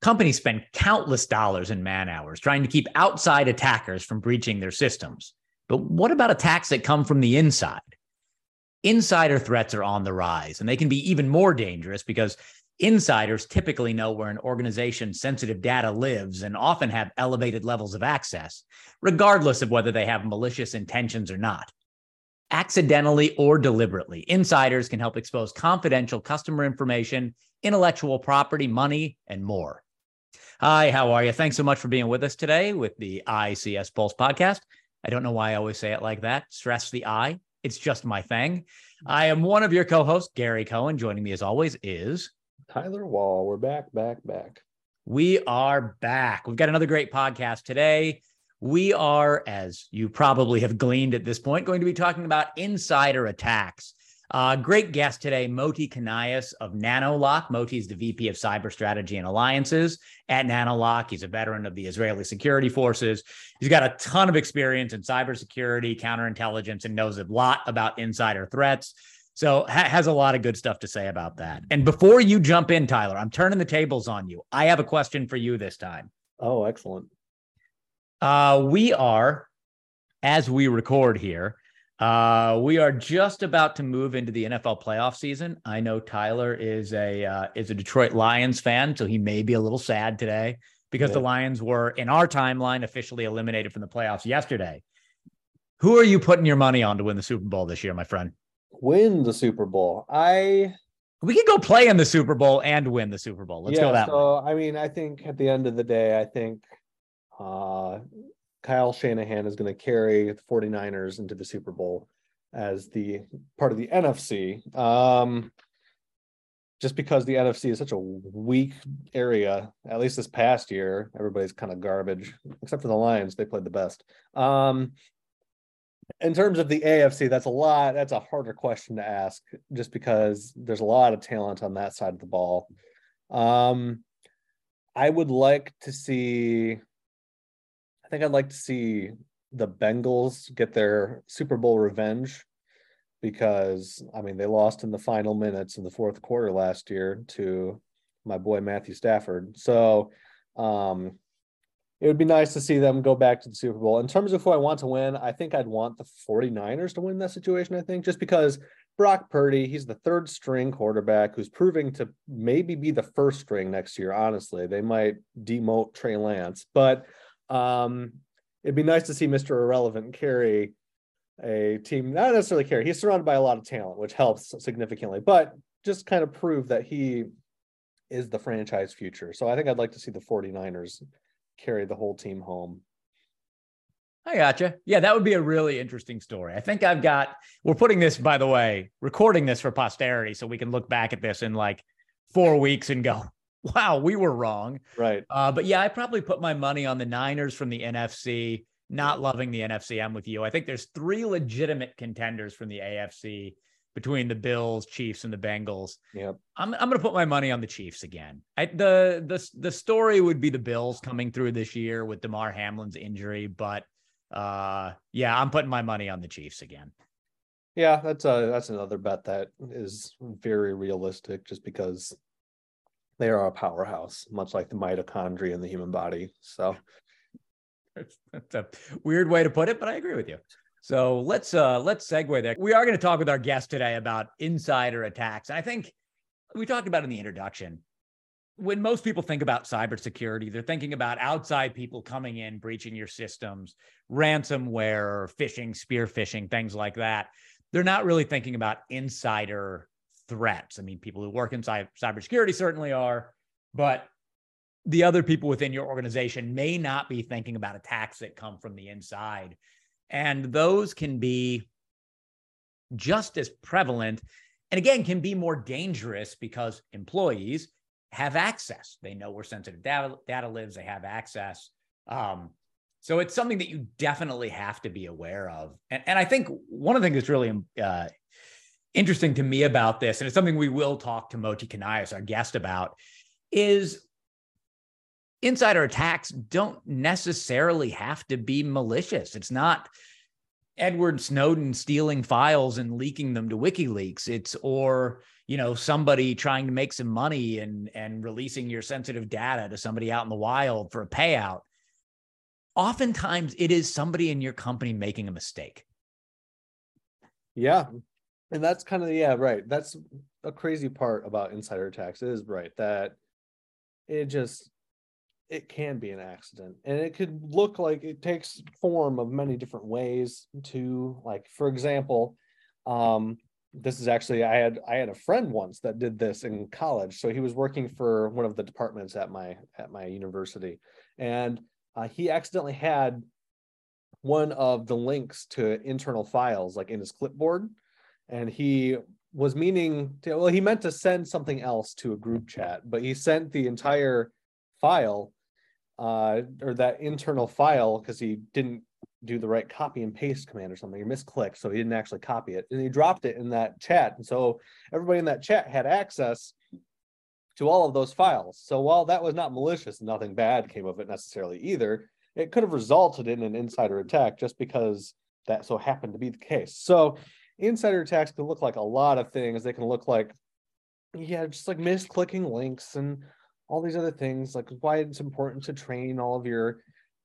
Companies spend countless dollars in man hours trying to keep outside attackers from breaching their systems. But what about attacks that come from the inside? Insider threats are on the rise, and they can be even more dangerous because insiders typically know where an organization's sensitive data lives and often have elevated levels of access, regardless of whether they have malicious intentions or not. Accidentally or deliberately, insiders can help expose confidential customer information, intellectual property, money, and more. Hi, how are you? Thanks so much for being with us today with the ICS Pulse podcast. I don't know why I always say it like that. Stress the I. It's just my thing. I am one of your co-hosts, Gary Cohen. Joining me as always is Tyler Wall. We're back, back, back. We are back. We've got another great podcast today. We are, as you probably have gleaned at this point, going to be talking about insider attacks. Uh, great guest today, Moty Kanias of NanoLock. Moty is the VP of Cyber Strategy and Alliances at NanoLock. He's a veteran of the Israeli security forces. He's got a ton of experience in cybersecurity, counterintelligence, and knows a lot about insider threats. So ha- has a lot of good stuff to say about that. And before you jump in, Tyler, I'm turning the tables on you. I have a question for you this time. Oh, excellent. Uh, we are, as we record here, uh, we are just about to move into the NFL playoff season. I know Tyler is a uh, is a Detroit Lions fan, so he may be a little sad today because yeah. the Lions were in our timeline officially eliminated from the playoffs yesterday. Who are you putting your money on to win the Super Bowl this year, my friend? Win the Super Bowl. I we could go play in the Super Bowl and win the Super Bowl. Let's yeah, go that so, way. I mean, I think at the end of the day, I think uh, Kyle Shanahan is going to carry the 49ers into the Super Bowl as the part of the NFC. Um, just because the NFC is such a weak area, at least this past year, everybody's kind of garbage, except for the Lions. They played the best. Um, in terms of the AFC, that's a lot. That's a harder question to ask, just because there's a lot of talent on that side of the ball. Um, I would like to see I think I'd like to see the Bengals get their Super Bowl revenge because I mean they lost in the final minutes in the fourth quarter last year to my boy Matthew Stafford. So um it would be nice to see them go back to the Super Bowl. In terms of who I want to win, I think I'd want the 49ers to win that situation, I think, just because Brock Purdy, he's the third string quarterback who's proving to maybe be the first string next year, honestly. They might demote Trey Lance, but um, it'd be nice to see Mr. Irrelevant carry a team, not necessarily carry. He's surrounded by a lot of talent, which helps significantly, but just kind of prove that he is the franchise future. So I think I'd like to see the 49ers carry the whole team home. I gotcha. Yeah, that would be a really interesting story. I think I've got, we're putting this, by the way, recording this for posterity so we can look back at this in like four weeks and go, wow, we were wrong. Right. Uh, but yeah, I probably put my money on the Niners from the NFC. Not loving the NFC. I'm with you. I think there's three legitimate contenders from the AFC between the Bills, Chiefs, and the Bengals. Yep. I'm I'm gonna put my money on the Chiefs again. I, the the the story would be the Bills coming through this year with Damar Hamlin's injury, but uh, yeah, I'm putting my money on the Chiefs again. Yeah, that's a that's another bet that is very realistic, just because they are a powerhouse, much like the mitochondria in the human body. So that's, that's a weird way to put it, but I agree with you. So let's uh let's segue there. We are going to talk with our guest today about insider attacks. I think we talked about in the introduction. When most people think about cybersecurity, they're thinking about outside people coming in, breaching your systems, ransomware, phishing, spear phishing, things like that. They're not really thinking about insider threats. I mean, people who work in cybersecurity certainly are, but the other people within your organization may not be thinking about attacks that come from the inside. And those can be just as prevalent and again can be more dangerous because employees have access. They know where sensitive data, data lives, they have access. Um, so it's something that you definitely have to be aware of. And, and I think one of the things that's really uh, interesting to me about this, and it's something we will talk to Moty Kanias, our guest, about, is insider attacks don't necessarily have to be malicious. It's not Edward Snowden stealing files and leaking them to WikiLeaks. It's or you know somebody trying to make some money and and releasing your sensitive data to somebody out in the wild for a payout. Oftentimes, it is somebody in your company making a mistake. Yeah, and that's kind of yeah right. That's a crazy part about insider attacks is right that it just it can be an accident and it could look like it takes form of many different ways to like for example um this is actually i had i had a friend once that did this in college so he was working for one of the departments at my at my university and uh, he accidentally had one of the links to internal files like in his clipboard and he was meaning to well he meant to send something else to a group chat but he sent the entire file uh, or that internal file because he didn't do the right copy and paste command or something. He misclicked, so he didn't actually copy it, and he dropped it in that chat. And so everybody in that chat had access to all of those files. So while that was not malicious, nothing bad came of it necessarily either. It could have resulted in an insider attack just because that so happened to be the case. So insider attacks can look like a lot of things. They can look like yeah, just like misclicking links and all these other things, like why it's important to train all of your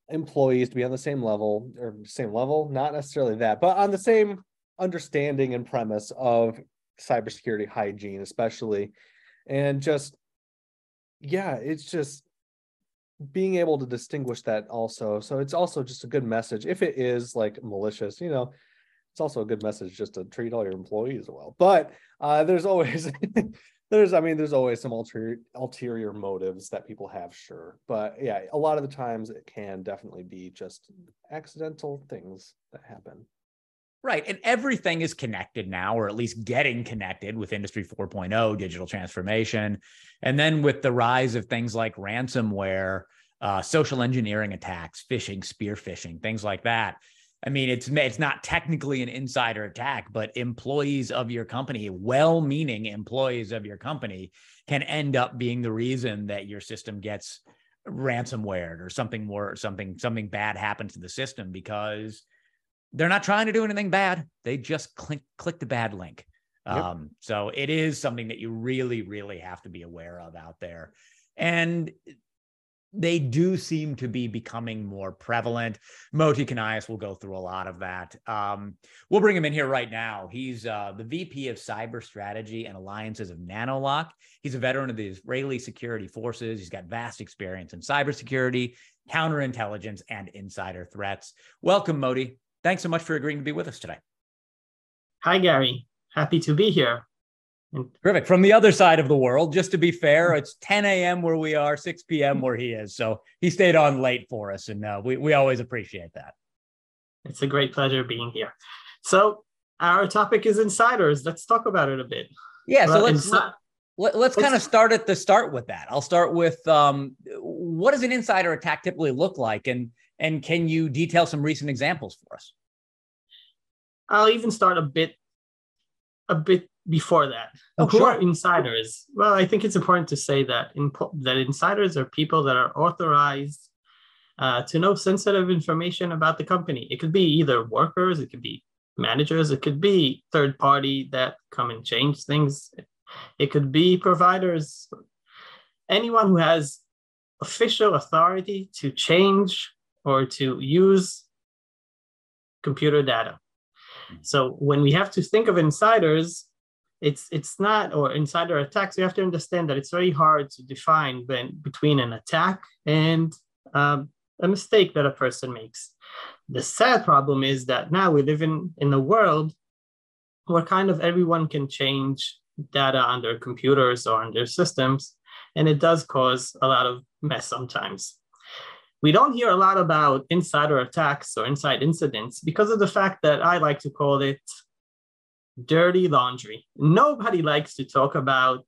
employees to be on the same level or same level, not necessarily that, but on the same understanding and premise of cybersecurity hygiene, especially. And just, yeah, it's just being able to distinguish that also. So it's also just a good message. If it is like malicious, you know, it's also a good message just to treat all your employees well. But uh, there's always there's i mean there's always some ulterior ulterior motives that people have sure. But yeah a lot of the times it can definitely be just accidental things that happen. Right and everything is connected now or at least getting connected with industry 4.0 digital transformation and then with the rise of things like ransomware uh, social engineering attacks phishing spear phishing things like that I mean, it's it's not technically an insider attack, but employees of your company, well-meaning employees of your company, can end up being the reason that your system gets ransomware or something more, something something bad happens to the system because they're not trying to do anything bad. They just click click the bad link. Yep. Um, so it is something that you really, really have to be aware of out there. And they do seem to be becoming more prevalent. Moty Kanias will go through a lot of that. Um, we'll bring him in here right now. He's uh, the VP of Cyber Strategy and Alliances of NanoLock. He's a veteran of the Israeli security forces. He's got vast experience in cybersecurity, counterintelligence, and insider threats. Welcome, Moty. Thanks so much for agreeing to be with us today. Hi, Gary. Happy to be here. Perfect. From the other side of the world, just to be fair, it's 10 a.m. where we are, 6 p.m. where he is. So he stayed on late for us, and uh, we we always appreciate that. It's a great pleasure being here. So our topic is insiders. Let's talk about it a bit. Yeah. So let's. Insi- let, us let's kind of start at the start with that. I'll start with um, what does an insider attack typically look like, and and can you detail some recent examples for us? I'll even start a bit a bit before that. Oh, Who sure. are insiders? Well, I think it's important to say that in, that insiders are people that are authorized uh, to know sensitive information about the company. It could be either workers, it could be managers, it could be third party that come and change things. It could be providers, anyone who has official authority to change or to use computer data. Hmm. So when we have to think of insiders, it's it's not or insider attacks you have to understand that it's very hard to define between an attack and um, a mistake that a person makes. The sad problem is that now we live in in a world where kind of everyone can change data on their computers or on their systems and it does cause a lot of mess sometimes. We don't hear a lot about insider attacks or inside incidents because of the fact that I like to call it dirty laundry. Nobody likes to talk about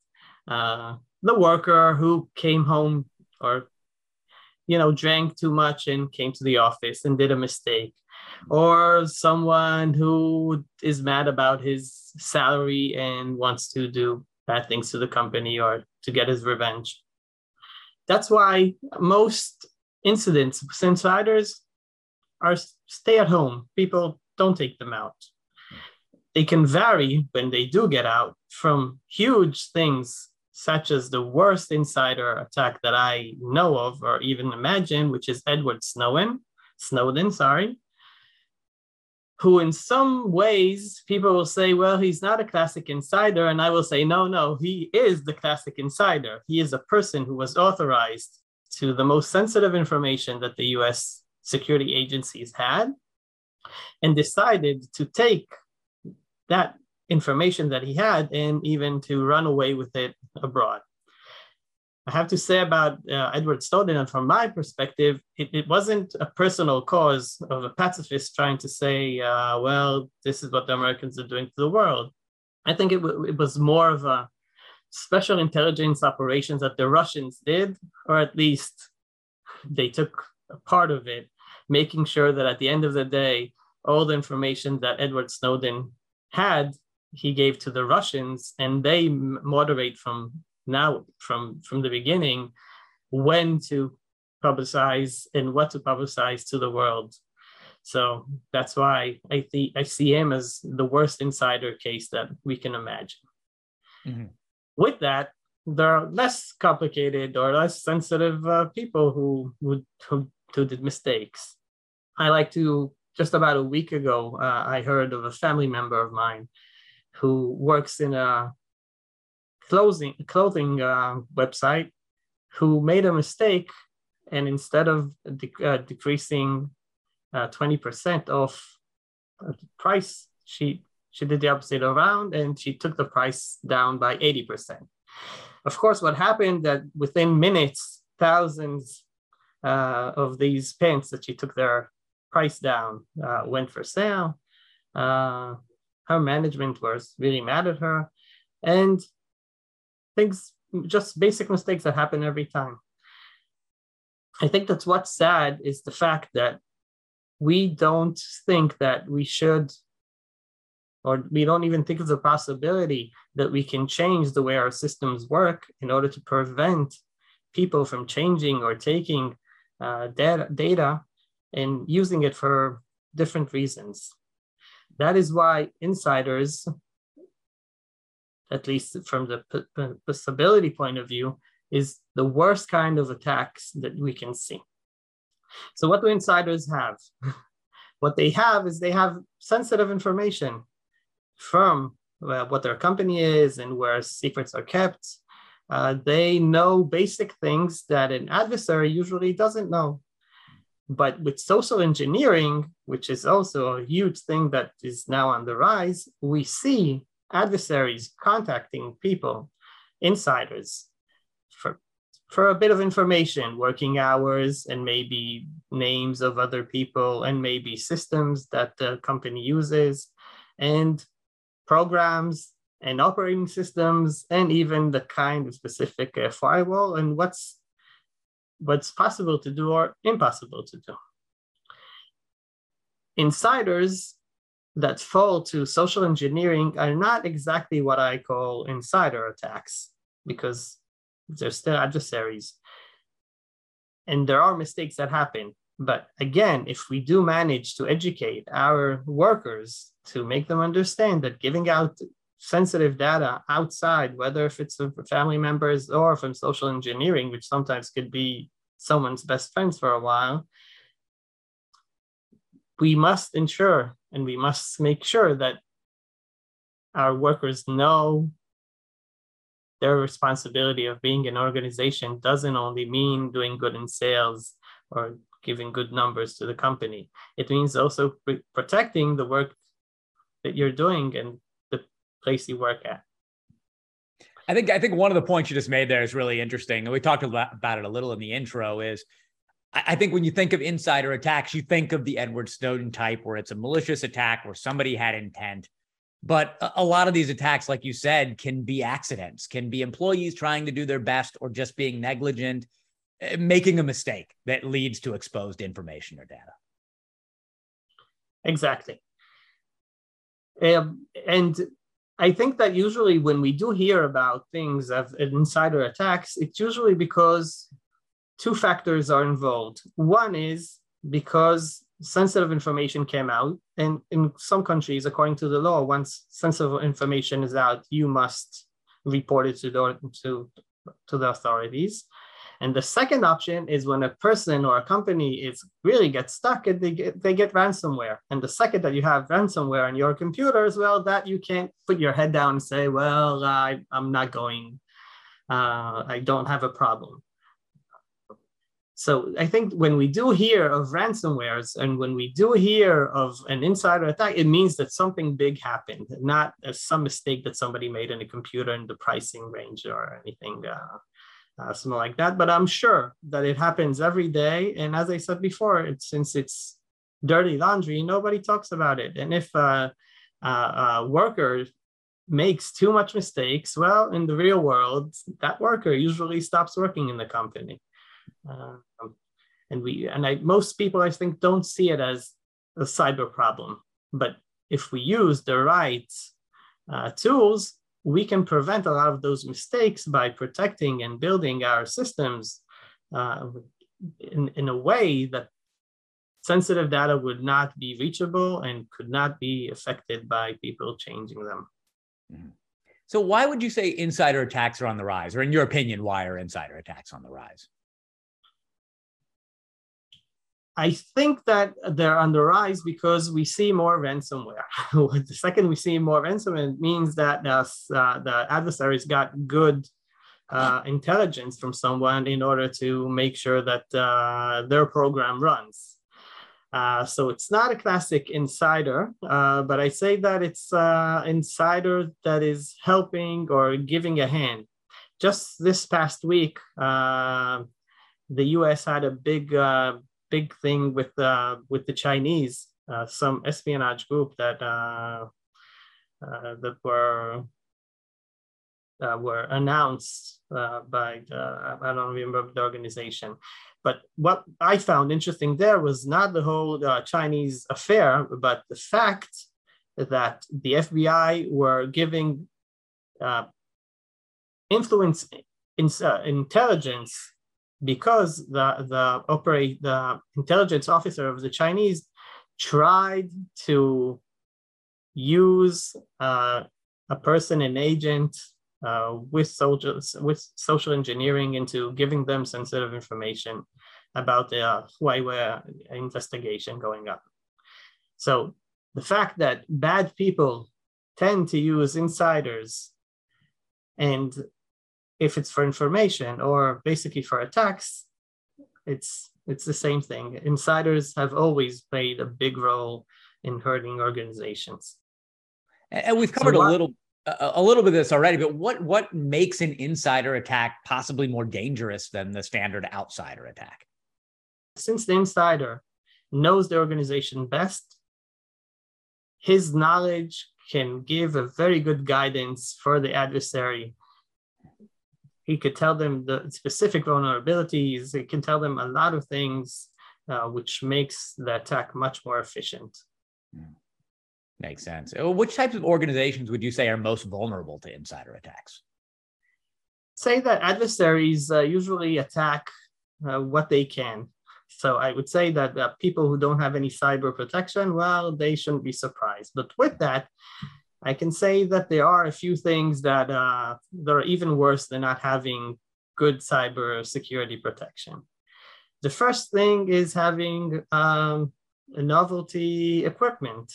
uh, the worker who came home or you know drank too much and came to the office and did a mistake or someone who is mad about his salary and wants to do bad things to the company or to get his revenge that's why most incidents insiders are stay at home. People don't take them out. They can vary when they do get out from huge things such as the worst insider attack that I know of or even imagine, which is Edward Snowden, Snowden, sorry, who in some ways people will say, well, he's not a classic insider. And I will say, no, no, he is the classic insider. He is a person who was authorized to the most sensitive information that the US security agencies had and decided to take that information that he had and even to run away with it abroad. I have to say about uh, Edward Snowden, and from my perspective, it, it, wasn't a personal cause of a pacifist trying to say, uh, well, this is what the Americans are doing to the world. I think it, w- it was more of a special intelligence operations that the Russians did, or at least they took a part of it, making sure that at the end of the day, all the information that Edward Snowden had, he gave to the Russians, and they moderate from now from from the beginning when to publicize and what to publicize to the world. So that's why I think I see him as the worst insider case that we can imagine. Mm-hmm. With that, there are less complicated or less sensitive uh, people who would who, who did mistakes. I like to just about a week ago, uh, I heard of a family member of mine who works in a clothing clothing uh, website who made a mistake and instead of uh, decreasing uh, 20% off the price she she did the opposite around and she took the price down by 80% of course what happened that within minutes thousands uh, of these pants that she took their price down uh, went for sale uh, her management was really mad at her and things, just basic mistakes that happen every time. I think that's what's sad is the fact that we don't think that we should, or we don't even think of the possibility that we can change the way our systems work in order to prevent people from changing or taking uh, data, data and using it for different reasons. That is why insiders at least from the possibility point of view, is the worst kind of attacks that we can see. So, what do insiders have? what they have is they have sensitive information from what their company is and where secrets are kept. Uh, they know basic things that an adversary usually doesn't know. But with social engineering, which is also a huge thing that is now on the rise, we see adversaries contacting people, insiders, for, for a bit of information, working hours, and maybe names of other people, and maybe systems that the company uses, and programs and operating systems, and even the kind of specific uh, firewall. And what's what's possible to do or impossible to do. Insiders that fall to social engineering are not exactly what I call insider attacks because they're still adversaries. And there are mistakes that happen. But again, if we do manage to educate our workers to make them understand that giving out sensitive data outside, whether if it's from family members or from social engineering, which sometimes could be someone's best friends for a while, we must ensure and we must make sure that our workers know their responsibility of being an organization doesn't only mean doing good in sales or giving good numbers to the company. It means also protecting the work that you're doing and place you work at. I think I think one of the points you just made there is really interesting, and we talked about it a little in the intro. Is I think when you think of insider attacks, you think of the Edward Snowden type, where it's a malicious attack where somebody had intent. But a lot of these attacks, like you said, can be accidents, can be employees trying to do their best or just being negligent, eh, making a mistake that leads to exposed information or data. Exactly. Um, and I think that usually when we do hear about things of insider attacks, it's usually because two factors are involved. One is because sensitive information came out, and in some countries, according to the law, once sensitive information is out, you must report it to the, to, to the authorities. And the second option is when a person or a company is really gets stuck and they get they get ransomware. And the second that you have ransomware on your computers, well, that you can't put your head down and say, well, I, I'm not going, uh, I don't have a problem. So I think when we do hear of ransomwares and when we do hear of an insider attack, it means that something big happened, not some mistake that somebody made in a computer in the pricing range or anything uh, uh, something like that. But I'm sure that it happens every day. And as I said before, it's, since it's dirty laundry, nobody talks about it. And if a, worker makes too much mistakes, well, in the real world, that worker usually stops working in the company. Um, and we and I most people I think don't see it as a cyber problem. But if we use the right uh, tools, we can prevent a lot of those mistakes by protecting and building our systems uh, in, in a way that sensitive data would not be reachable and could not be affected by people changing them. Mm-hmm. So, why would you say insider attacks are on the rise? Or, in your opinion, why are insider attacks on the rise? I think that they're on the rise because we see more ransomware. the second we see more ransomware, it means that uh, the adversaries got good uh, intelligence from someone in order to make sure that uh, their program runs. Uh, so it's not a classic insider, uh, but I say that it's uh, insider that is helping or giving a hand. Just this past week, the U.S. had a big big thing with uh, with the Chinese, uh, some espionage group that uh, uh that were uh, were announced uh, by the, I don't remember the organization. But what I found interesting there was not the whole Chinese affair, but the fact that the FBI were giving influence in, intelligence because the, the operate the intelligence officer of the Chinese tried to use uh, a person, an agent uh, with soldiers with social engineering into giving them sensitive information about the uh, Huawei investigation going on. So the fact that bad people tend to use insiders and if it's for information or basically for attacks, it's it's the same thing. Insiders have always played a big role in hurting organizations. And we've covered so what, a little a little bit of this already, but what what makes an insider attack possibly more dangerous than the standard outsider attack? Since the insider knows the organization best, his knowledge can give a very good guidance for the adversary he could tell them the specific vulnerabilities. It can tell them a lot of things, uh, which makes the attack much more efficient. Hmm. Makes sense. Uh, which types of organizations would you say are most vulnerable to insider attacks? Say that adversaries uh, usually attack uh, what they can. So I would say that uh, people who don't have any cyber protection, well, they shouldn't be surprised. But with that, I can say that there are a few things that, uh, that are even worse than not having good cyber security protection. The first thing is having um, novelty equipment.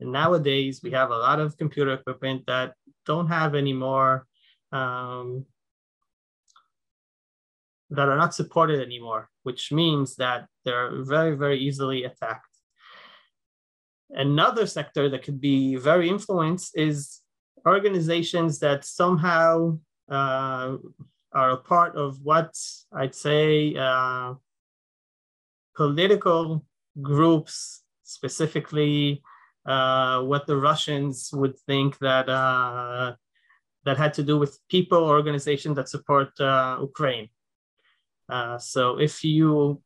And nowadays, we have a lot of computer equipment that don't have any more, um, that are not supported anymore, which means that they're very, very easily attacked. Another sector that could be very influenced is organizations that somehow uh, are a part of what I'd say uh, political groups, specifically uh, what the Russians would think that uh, that had to do with people, organizations that support uh, Ukraine. Uh, so if you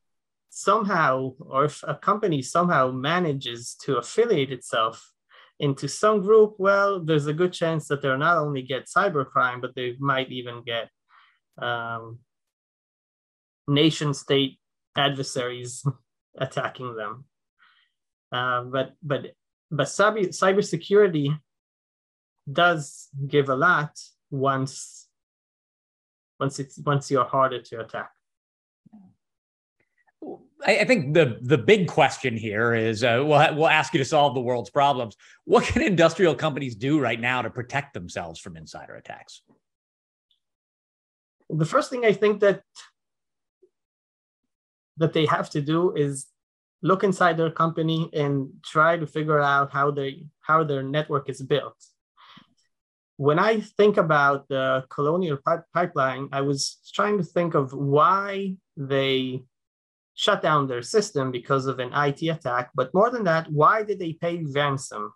somehow, or if a company somehow manages to affiliate itself into some group, well, there's a good chance that they'll not only get cybercrime, but they might even get um, nation state adversaries attacking them. Uh, but but but cyber cybersecurity does give a lot once once it's once you're harder to attack. I, think the the big question here is uh, we'll we'll ask you to solve the world's problems. What can industrial companies do right now to protect themselves from insider attacks? The first thing I think that that they have to do is look inside their company and try to figure out how they how their network is built. When I think about the colonial pipeline, I was trying to think of why they shut down their system because of an IT attack. But more than that, why did they pay ransom?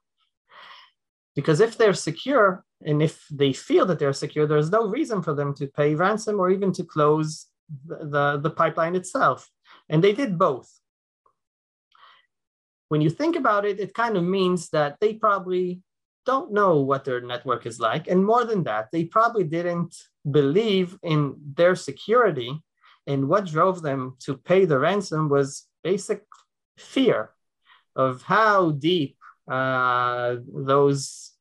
Because if they're secure and if they feel that they're secure, there's no reason for them to pay ransom or even to close the, the, the pipeline itself. And they did both. When you think about it, it kind of means that they probably don't know what their network is like. And more than that, they probably didn't believe in their security and what drove them to pay the ransom was basic fear of how deep uh, those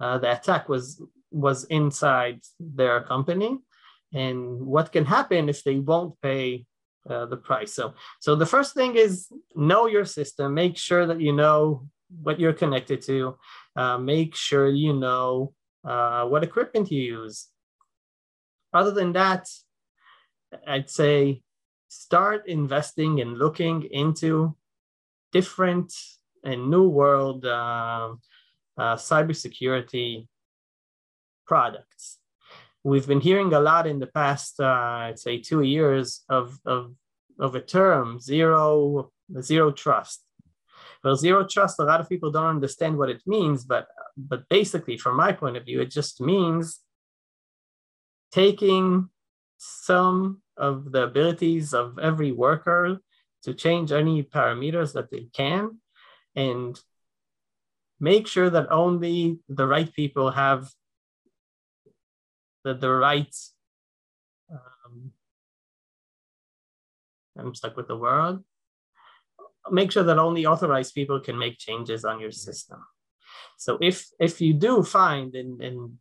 uh, the attack was was inside their company and what can happen if they won't pay uh, the price. So so the first thing is know your system. Make sure that you know what you're connected to. Uh, make sure you know uh, what equipment you use. Other than that I'd say start investing and looking into different and new world uh, uh, cybersecurity products. We've been hearing a lot in the past, uh, I'd say, two years of, of, of a term, zero, zero trust. Well, zero trust, a lot of people don't understand what it means, but, but basically, from my point of view, it just means taking some of the abilities of every worker to change any parameters that they can and make sure that only the right people have the, the right um, i'm stuck with the word. Make sure that only authorized people can make changes on your system. So if if you do find and and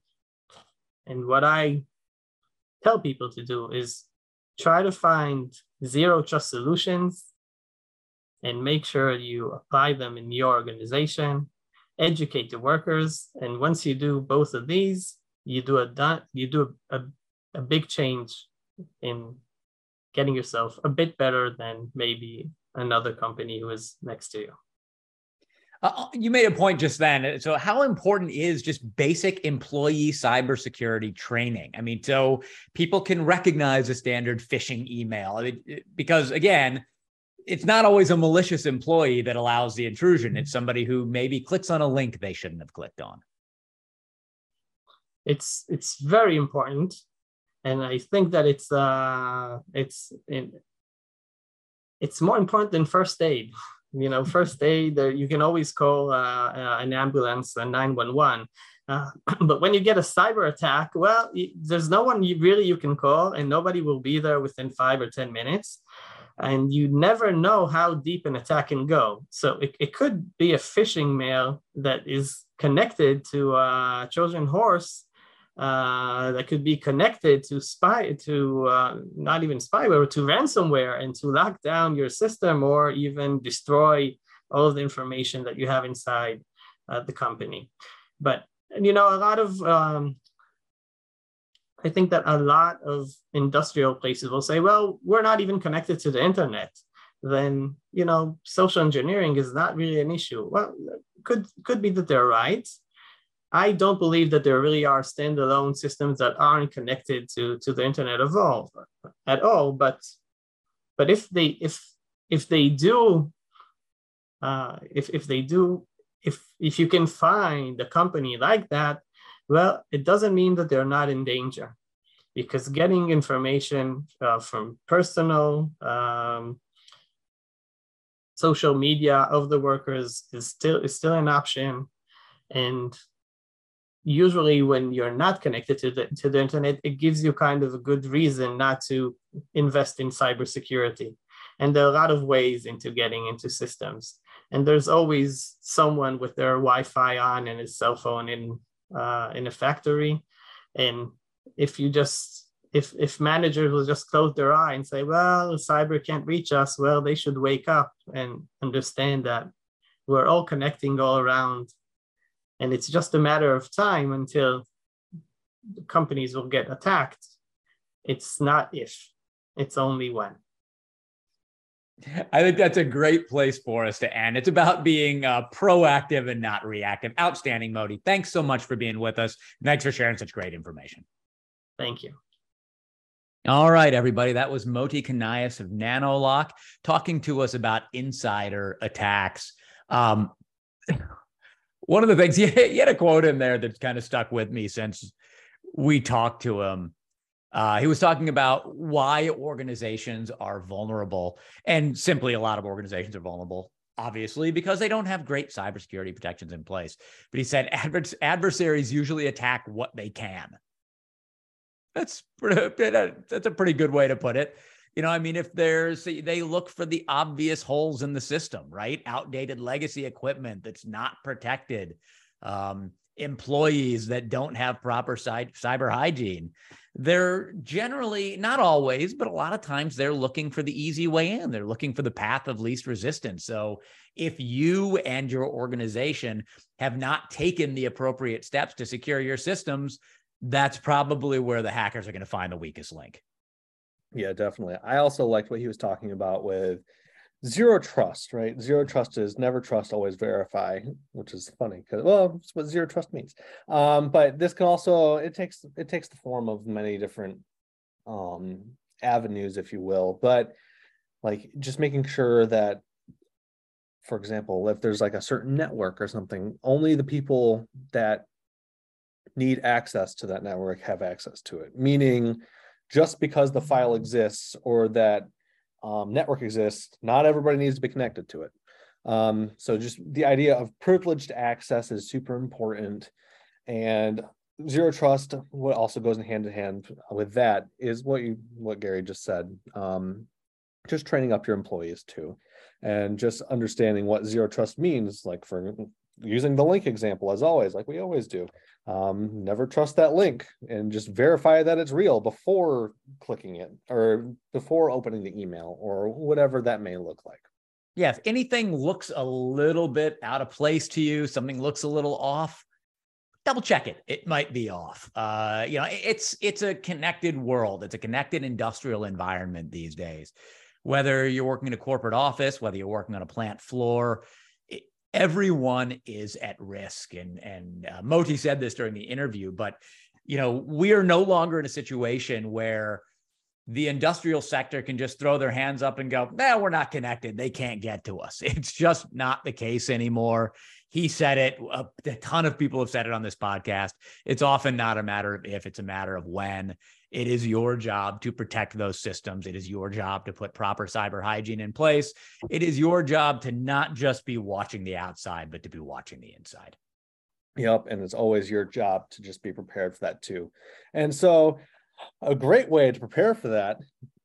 and what i tell people to do is try to find zero trust solutions and make sure you apply them in your organization. Educate the workers. And once you do both of these you do a you do a, a big change in getting yourself a bit better than maybe another company who is next to you uh, uh, you made a point just then. So, how important is just basic employee cybersecurity training? I mean, so people can recognize a standard phishing email I mean, because, again, it's not always a malicious employee that allows the intrusion. It's somebody who maybe clicks on a link they shouldn't have clicked on. It's it's very important, and I think that it's uh it's it, it's more important than first aid you know first aid you can always call uh, uh an ambulance a 911 uh, but when you get a cyber attack well there's no one you really you can call and nobody will be there within five or ten minutes. And you never know how deep an attack can go. So it, it could be a phishing mail that is connected to a trojan horse uh, that could be connected to spy to uh, not even spyware to ransomware and to lock down your system or even destroy all of the information that you have inside uh, the company. But you know a lot of um, i think that a lot of industrial places will say well we're not even connected to the internet. Then you know social engineering is not really an issue. Well could could be that they're right I don't believe that there really are standalone systems that aren't connected to, to the internet of all, at all. But but if they if if they do uh, if if they do if if you can find a company like that, well, it doesn't mean that they're not in danger, because getting information uh, from personal um, social media of the workers is still is still an option, and usually when you're not connected to the to the internet, it gives you kind of a good reason not to invest in cybersecurity. And there are a lot of ways into getting into systems. And there's always someone with their Wi-Fi on and his cell phone in uh, in a factory. And if you just if if managers will just close their eye and say, well, cyber can't reach us, well, they should wake up and understand that we're all connecting all around and it's just a matter of time until companies will get attacked. It's not if, it's only when. I think that's a great place for us to end. It's about being uh, proactive and not reactive. Outstanding, Moty. Thanks so much for being with us. Thanks for sharing such great information. Thank you. All right, everybody. That was Moty Kanias of NanoLock talking to us about insider attacks. Um, one of the things he had a quote in there that's kind of stuck with me since we talked to him. Uh, he was talking about why organizations are vulnerable, and simply a lot of organizations are vulnerable, obviously, because they don't have great cybersecurity protections in place. But he said advers- adversaries usually attack what they can. That's that's a pretty good way to put it. You know, I mean, if there's, they look for the obvious holes in the system, right? Outdated legacy equipment that's not protected, um, employees that don't have proper cyber hygiene. They're generally, not always, but a lot of times they're looking for the easy way in. They're looking for the path of least resistance. So if you and your organization have not taken the appropriate steps to secure your systems, that's probably where the hackers are going to find the weakest link. Yeah, definitely. I also liked what he was talking about with zero trust, right? Zero trust is never trust, always verify, which is funny because well, it's what zero trust means. Um, but this can also it takes it takes the form of many different um avenues, if you will. But like just making sure that, for example, if there's like a certain network or something, only the people that need access to that network have access to it. Meaning just because the file exists or that um, network exists, not everybody needs to be connected to it. Um, so just the idea of privileged access is super important. And zero trust, what also goes in hand in hand with that is what you what Gary just said. Um, just training up your employees too, and just understanding what zero trust means. Like for using the link example as always, like we always do um, never trust that link and just verify that it's real before clicking it or before opening the email or whatever that may look like. Yeah, if anything looks a little bit out of place to you, something looks a little off, double check it. It might be off. Uh, you know, it's it's a connected world. It's a connected industrial environment these days. Whether you're working in a corporate office, whether you're working on a plant floor, everyone is at risk. And and uh, Moty said this during the interview, but you know we are no longer in a situation where the industrial sector can just throw their hands up and go, "No, we're not connected. They can't get to us." It's just not the case anymore. He said it. A, a ton of people have said it on this podcast. It's often not a matter of if; it's a matter of when. It is your job to protect those systems. It is your job to put proper cyber hygiene in place. It is your job to not just be watching the outside, but to be watching the inside. Yep. And it's always your job to just be prepared for that too. And so, a great way to prepare for that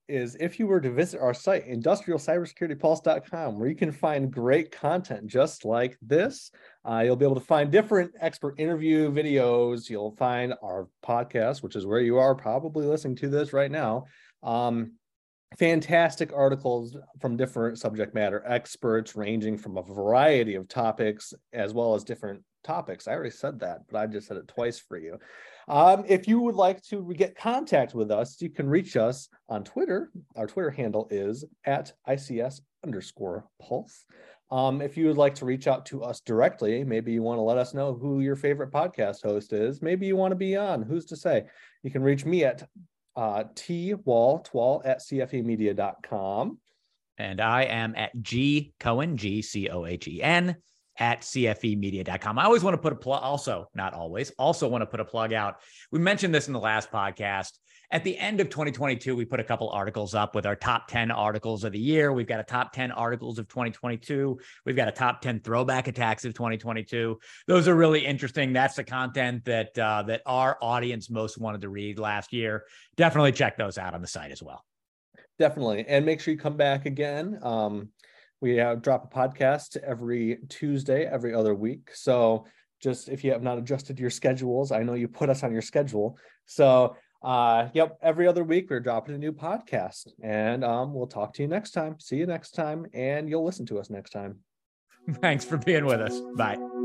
is if you were to visit our site, industrialcybersecuritypulse.com, where you can find great content just like this. Uh, you'll be able to find different expert interview videos. You'll find our podcast, which is where you are probably listening to this right now. Um, fantastic articles from different subject matter experts, ranging from a variety of topics as well as different topics. I already said that, but I just said it twice for you. Um, if you would like to get contact with us, you can reach us on Twitter. Our Twitter handle is at ICS underscore pulse. Um, if you would like to reach out to us directly, maybe you want to let us know who your favorite podcast host is. Maybe you want to be on. Who's to say? You can reach me at uh, twall, twall at cfemedia.com. And I am at G Cohen, G C O H E N at cfemedia.com. I always want to put a plug, also, not always, also want to put a plug out. We mentioned this in the last podcast. at the end of 2022, we put a couple articles up with our top 10 articles of the year. We've got a top 10 articles of 2022. We've got a top 10 throwback attacks of 2022. Those are really interesting. That's the content that uh, that our audience most wanted to read last year. Definitely check those out on the site as well. Definitely, and make sure you come back again. Um, we have drop a podcast every Tuesday, every other week. So just if you have not adjusted your schedules, I know you put us on your schedule. So uh yep every other week we're dropping a new podcast. And um we'll talk to you next time. See you next time. And you'll listen to us next time. Thanks for being with us. Bye